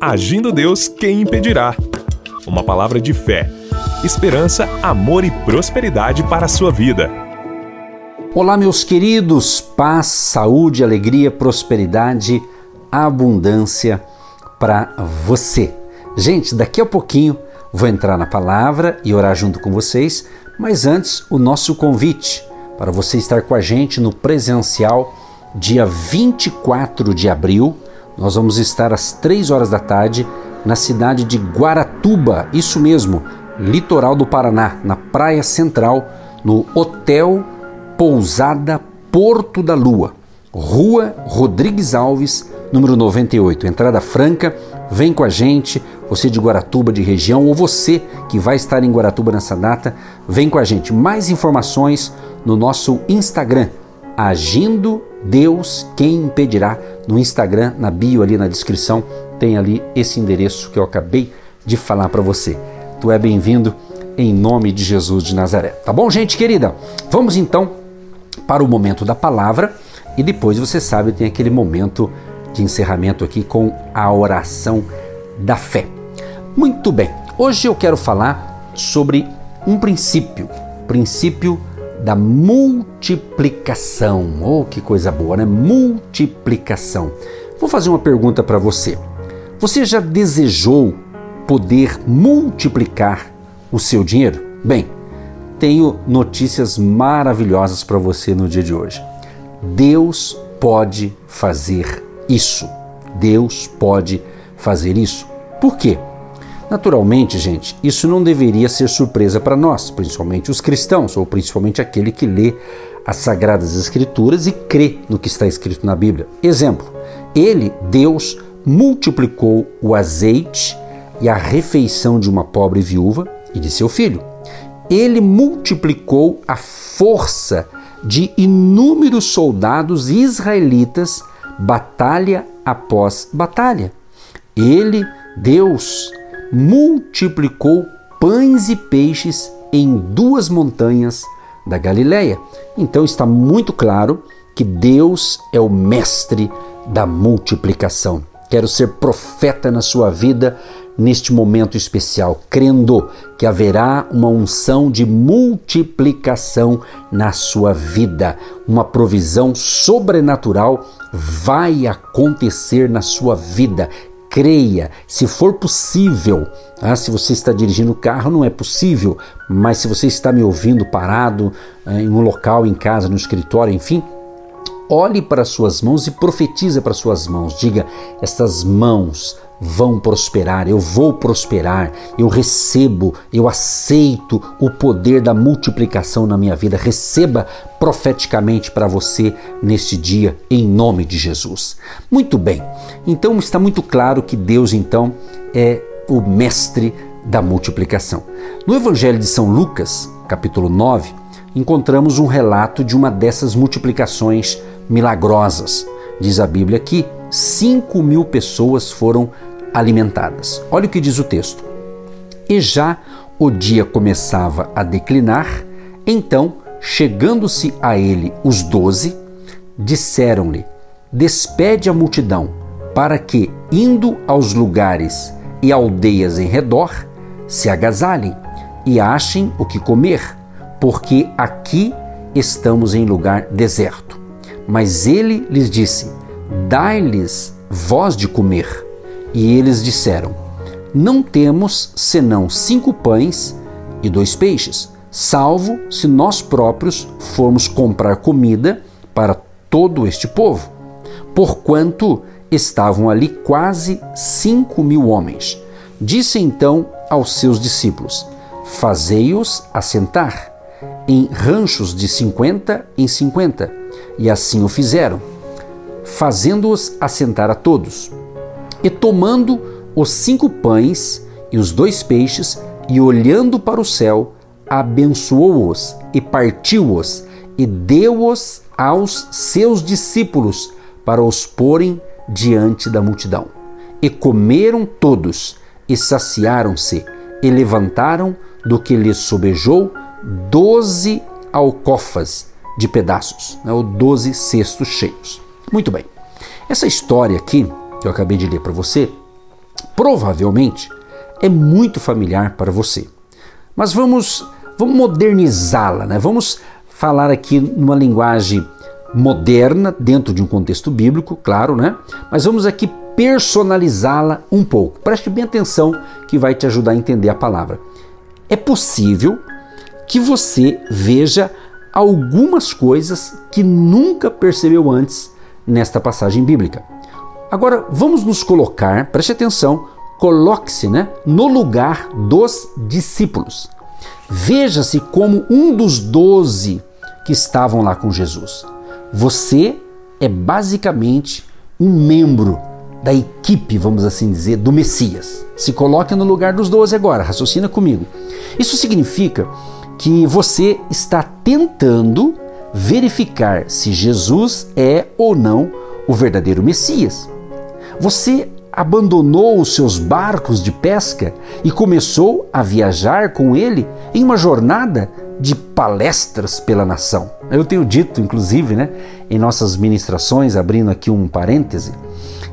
Agindo Deus, quem impedirá? Uma palavra de fé, esperança, amor e prosperidade para a sua vida. Olá, meus queridos, paz, saúde, alegria, prosperidade, abundância para você. Gente, daqui a pouquinho vou entrar na palavra e orar junto com vocês, mas antes o nosso convite para você estar com a gente no presencial dia 24 de abril. Nós vamos estar às 3 horas da tarde na cidade de Guaratuba, isso mesmo, litoral do Paraná, na Praia Central, no Hotel Pousada Porto da Lua, Rua Rodrigues Alves, número 98, entrada franca. Vem com a gente, você de Guaratuba, de região, ou você que vai estar em Guaratuba nessa data, vem com a gente. Mais informações no nosso Instagram, Agindo Deus Quem Impedirá. No Instagram, na bio ali na descrição, tem ali esse endereço que eu acabei de falar para você. Tu é bem-vindo em nome de Jesus de Nazaré. Tá bom, gente querida? Vamos então para o momento da palavra e depois você sabe tem aquele momento de encerramento aqui com a oração da fé. Muito bem. Hoje eu quero falar sobre um princípio, princípio da multiplicação. Oh, que coisa boa, né? Multiplicação. Vou fazer uma pergunta para você. Você já desejou poder multiplicar o seu dinheiro? Bem, tenho notícias maravilhosas para você no dia de hoje. Deus pode fazer isso. Deus pode fazer isso. Por quê? Naturalmente, gente, isso não deveria ser surpresa para nós, principalmente os cristãos, ou principalmente aquele que lê as Sagradas Escrituras e crê no que está escrito na Bíblia. Exemplo: ele, Deus, multiplicou o azeite e a refeição de uma pobre viúva e de seu filho. Ele multiplicou a força de inúmeros soldados israelitas, batalha após batalha. Ele, Deus, multiplicou pães e peixes em duas montanhas da Galileia. Então está muito claro que Deus é o mestre da multiplicação. Quero ser profeta na sua vida neste momento especial, crendo que haverá uma unção de multiplicação na sua vida. Uma provisão sobrenatural vai acontecer na sua vida creia, se for possível. Ah, se você está dirigindo o carro, não é possível, mas se você está me ouvindo parado ah, em um local, em casa, no escritório, enfim, olhe para suas mãos e profetiza para suas mãos. Diga: estas mãos vão prosperar, eu vou prosperar, eu recebo, eu aceito o poder da multiplicação na minha vida. Receba profeticamente para você neste dia, em nome de Jesus. Muito bem, então está muito claro que Deus, então, é o mestre da multiplicação. No Evangelho de São Lucas, capítulo 9, encontramos um relato de uma dessas multiplicações milagrosas. Diz a Bíblia que 5 mil pessoas foram alimentadas. Olha o que diz o texto. E já o dia começava a declinar, então, chegando-se a ele os doze, disseram-lhe: Despede a multidão, para que, indo aos lugares e aldeias em redor, se agasalhem e achem o que comer, porque aqui estamos em lugar deserto. Mas ele lhes disse: Dai-lhes voz de comer. E eles disseram: Não temos senão cinco pães e dois peixes, salvo se nós próprios formos comprar comida para todo este povo. Porquanto estavam ali quase cinco mil homens. Disse então aos seus discípulos: Fazei-os assentar em ranchos de cinquenta em cinquenta. E assim o fizeram, fazendo-os assentar a todos. E tomando os cinco pães e os dois peixes, e olhando para o céu, abençoou-os e partiu-os e deu-os aos seus discípulos para os porem diante da multidão. E comeram todos e saciaram-se e levantaram do que lhes sobejou doze alcofas de pedaços, né, ou doze cestos cheios. Muito bem. Essa história aqui que eu acabei de ler para você, provavelmente é muito familiar para você. Mas vamos, vamos modernizá-la, né? Vamos falar aqui numa linguagem moderna, dentro de um contexto bíblico, claro, né? Mas vamos aqui personalizá-la um pouco. Preste bem atenção que vai te ajudar a entender a palavra. É possível que você veja algumas coisas que nunca percebeu antes nesta passagem bíblica. Agora vamos nos colocar, preste atenção, coloque-se né, no lugar dos discípulos. Veja-se como um dos doze que estavam lá com Jesus. Você é basicamente um membro da equipe, vamos assim dizer, do Messias. Se coloque no lugar dos doze agora, raciocina comigo. Isso significa que você está tentando verificar se Jesus é ou não o verdadeiro Messias. Você abandonou os seus barcos de pesca e começou a viajar com ele em uma jornada de palestras pela nação. Eu tenho dito, inclusive, né, em nossas ministrações, abrindo aqui um parêntese,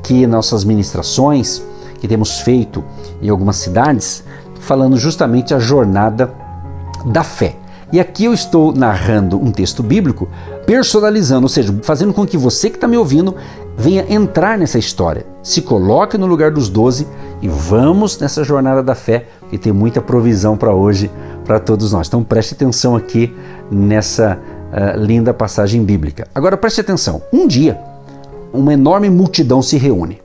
que nossas ministrações que temos feito em algumas cidades, falando justamente a jornada da fé. E aqui eu estou narrando um texto bíblico, personalizando, ou seja, fazendo com que você que está me ouvindo venha entrar nessa história. Se coloque no lugar dos doze e vamos nessa jornada da fé, que tem muita provisão para hoje, para todos nós. Então preste atenção aqui nessa uh, linda passagem bíblica. Agora preste atenção: um dia, uma enorme multidão se reúne.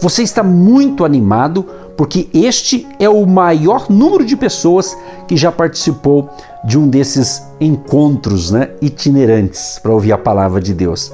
Você está muito animado porque este é o maior número de pessoas que já participou de um desses encontros né, itinerantes para ouvir a palavra de Deus.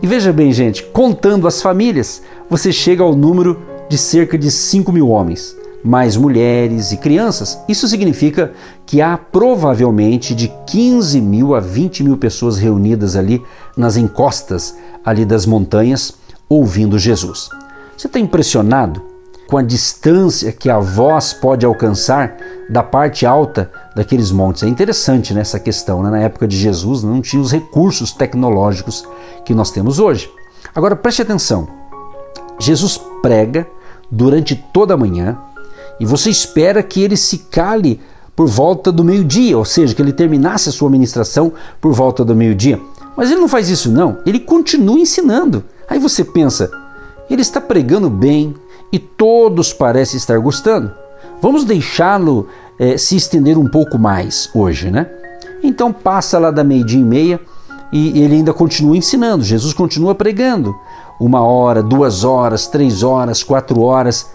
E veja bem, gente, contando as famílias, você chega ao número de cerca de 5 mil homens, mais mulheres e crianças. Isso significa que há provavelmente de 15 mil a 20 mil pessoas reunidas ali nas encostas ali das montanhas ouvindo Jesus. Você está impressionado com a distância que a voz pode alcançar da parte alta daqueles montes? É interessante nessa né, questão. Né? Na época de Jesus não tinha os recursos tecnológicos que nós temos hoje. Agora preste atenção: Jesus prega durante toda a manhã e você espera que ele se cale por volta do meio-dia, ou seja, que ele terminasse a sua ministração por volta do meio-dia. Mas ele não faz isso, não. Ele continua ensinando. Aí você pensa, ele está pregando bem e todos parecem estar gostando. Vamos deixá-lo é, se estender um pouco mais hoje, né? Então passa lá da meia-dia e meia e ele ainda continua ensinando. Jesus continua pregando. Uma hora, duas horas, três horas, quatro horas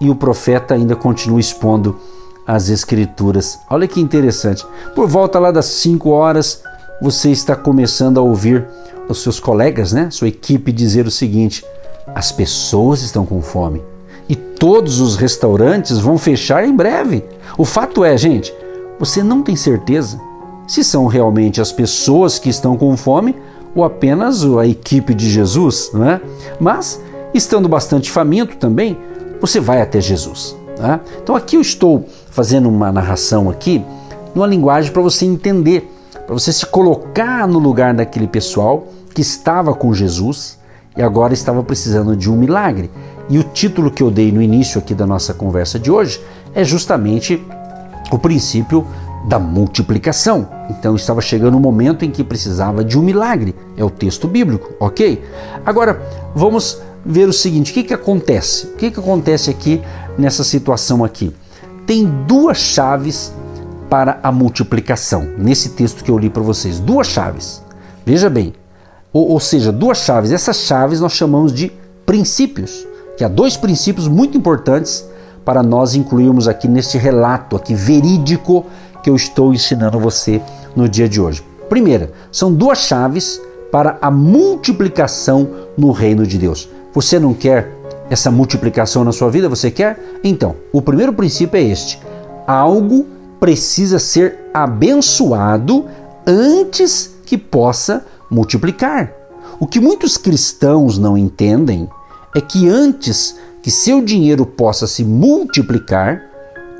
e o profeta ainda continua expondo as escrituras. Olha que interessante. Por volta lá das cinco horas, você está começando a ouvir os seus colegas, né, sua equipe dizer o seguinte: as pessoas estão com fome e todos os restaurantes vão fechar em breve. O fato é, gente, você não tem certeza se são realmente as pessoas que estão com fome ou apenas a equipe de Jesus, não é? Mas, estando bastante faminto também, você vai até Jesus. Tá? Então aqui eu estou fazendo uma narração aqui numa linguagem para você entender, para você se colocar no lugar daquele pessoal que estava com Jesus e agora estava precisando de um milagre. E o título que eu dei no início aqui da nossa conversa de hoje é justamente o princípio da multiplicação. Então estava chegando o um momento em que precisava de um milagre. É o texto bíblico, ok? Agora vamos ver o seguinte: o que, que acontece? O que, que acontece aqui nessa situação aqui? Tem duas chaves para a multiplicação nesse texto que eu li para vocês. Duas chaves. Veja bem, ou, ou seja, duas chaves. Essas chaves nós chamamos de princípios, que há dois princípios muito importantes para nós incluirmos aqui neste relato aqui verídico que eu estou ensinando você no dia de hoje. Primeira, são duas chaves para a multiplicação no reino de Deus. Você não quer essa multiplicação na sua vida? Você quer? Então, o primeiro princípio é este: algo precisa ser abençoado antes que possa multiplicar. O que muitos cristãos não entendem é que antes que seu dinheiro possa se multiplicar,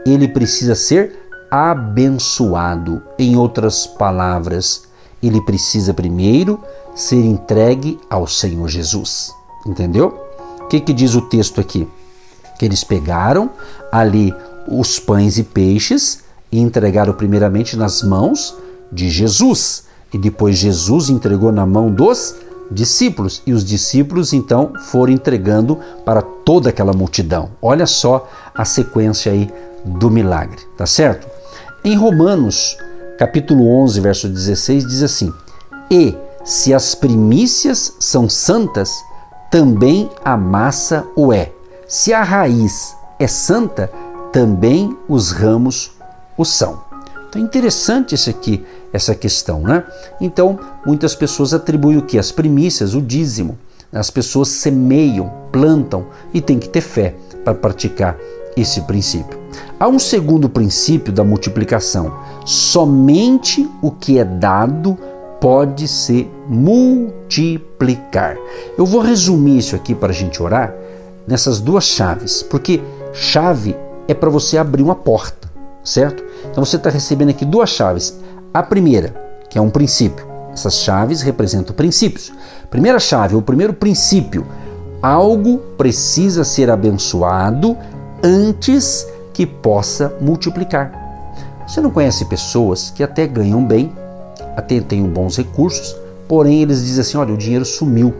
ele precisa ser abençoado. Em outras palavras, ele precisa primeiro ser entregue ao Senhor Jesus. Entendeu? O que, que diz o texto aqui? Que eles pegaram ali os pães e peixes e entregaram primeiramente nas mãos de Jesus. E depois Jesus entregou na mão dos discípulos. E os discípulos então foram entregando para toda aquela multidão. Olha só a sequência aí do milagre, tá certo? Em Romanos, capítulo 11, verso 16, diz assim: E se as primícias são santas, também a massa o é. Se a raiz é santa, também os ramos o são. Então é interessante esse aqui, essa questão, né? Então, muitas pessoas atribuem o que? As primícias, o dízimo. As pessoas semeiam, plantam e tem que ter fé para praticar esse princípio. Há um segundo princípio da multiplicação. Somente o que é dado pode se multiplicar. Eu vou resumir isso aqui para a gente orar nessas duas chaves, porque chave é para você abrir uma porta, certo? Então você está recebendo aqui duas chaves. A primeira, que é um princípio. Essas chaves representam princípios. Primeira chave, o primeiro princípio: algo precisa ser abençoado antes que possa multiplicar. Você não conhece pessoas que até ganham bem, até têm bons recursos, porém eles dizem assim: olha, o dinheiro sumiu,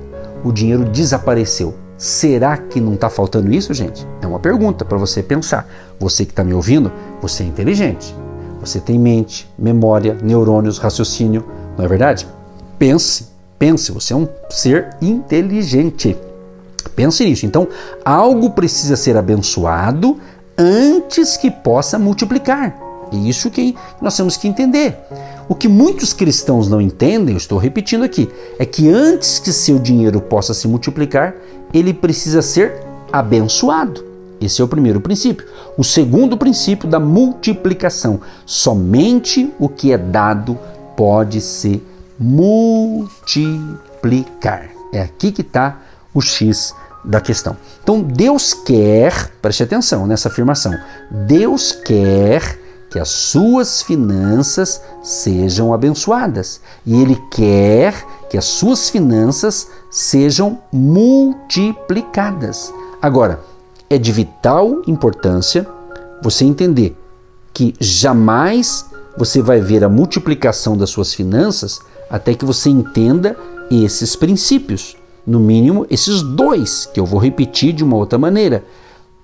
o dinheiro desapareceu. Será que não está faltando isso, gente? É uma pergunta para você pensar. Você que está me ouvindo, você é inteligente. Você tem mente, memória, neurônios, raciocínio, não é verdade? Pense, pense, você é um ser inteligente. Pense nisso. Então, algo precisa ser abençoado antes que possa multiplicar. É isso que nós temos que entender. O que muitos cristãos não entendem, eu estou repetindo aqui, é que antes que seu dinheiro possa se multiplicar, ele precisa ser abençoado. Esse é o primeiro princípio. O segundo princípio da multiplicação: somente o que é dado pode se multiplicar. É aqui que está o X da questão. Então Deus quer, preste atenção nessa afirmação, Deus quer que as suas finanças sejam abençoadas e Ele quer que as suas finanças sejam multiplicadas. Agora, é de vital importância você entender que jamais você vai ver a multiplicação das suas finanças até que você entenda esses princípios. No mínimo, esses dois, que eu vou repetir de uma outra maneira.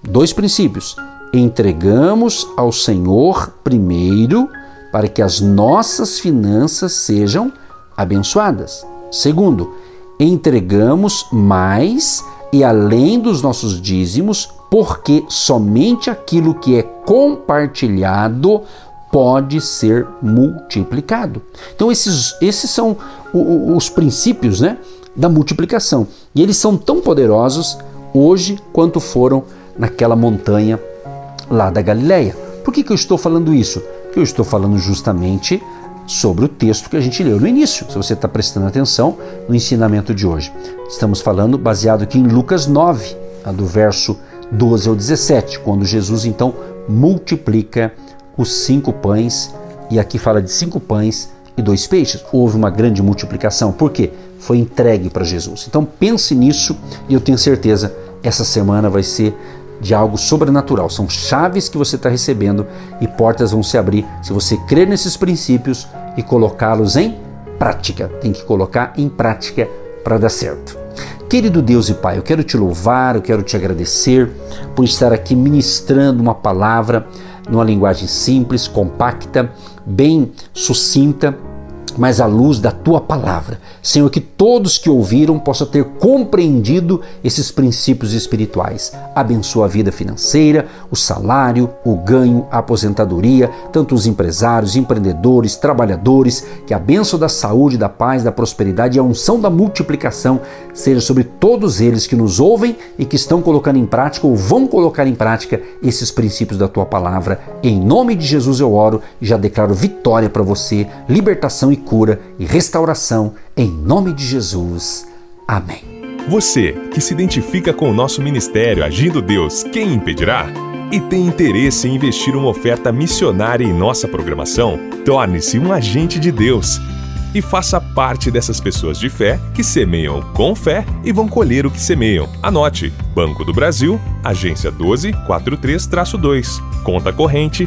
Dois princípios entregamos ao Senhor primeiro para que as nossas finanças sejam abençoadas. Segundo, entregamos mais e além dos nossos dízimos, porque somente aquilo que é compartilhado pode ser multiplicado. Então esses, esses são os princípios, né, da multiplicação. E eles são tão poderosos hoje quanto foram naquela montanha lá da Galileia. Por que, que eu estou falando isso? Porque eu estou falando justamente sobre o texto que a gente leu no início, se você está prestando atenção no ensinamento de hoje. Estamos falando baseado aqui em Lucas 9, do verso 12 ao 17, quando Jesus então multiplica os cinco pães, e aqui fala de cinco pães e dois peixes. Houve uma grande multiplicação, por quê? Foi entregue para Jesus. Então pense nisso e eu tenho certeza essa semana vai ser de algo sobrenatural. São chaves que você está recebendo e portas vão se abrir se você crer nesses princípios e colocá-los em prática. Tem que colocar em prática para dar certo. Querido Deus e Pai, eu quero te louvar, eu quero te agradecer por estar aqui ministrando uma palavra numa linguagem simples, compacta, bem sucinta mas à luz da tua palavra. Senhor, que todos que ouviram possam ter compreendido esses princípios espirituais. Abençoa a vida financeira, o salário, o ganho, a aposentadoria, tanto os empresários, empreendedores, trabalhadores, que a bênção da saúde, da paz, da prosperidade e a unção da multiplicação seja sobre todos eles que nos ouvem e que estão colocando em prática ou vão colocar em prática esses princípios da tua palavra. Em nome de Jesus eu oro e já declaro vitória para você, libertação e cura e restauração em nome de Jesus. Amém. Você que se identifica com o nosso ministério Agindo Deus, quem impedirá? E tem interesse em investir uma oferta missionária em nossa programação? Torne-se um agente de Deus e faça parte dessas pessoas de fé que semeiam com fé e vão colher o que semeiam. Anote: Banco do Brasil, agência 1243-2, conta corrente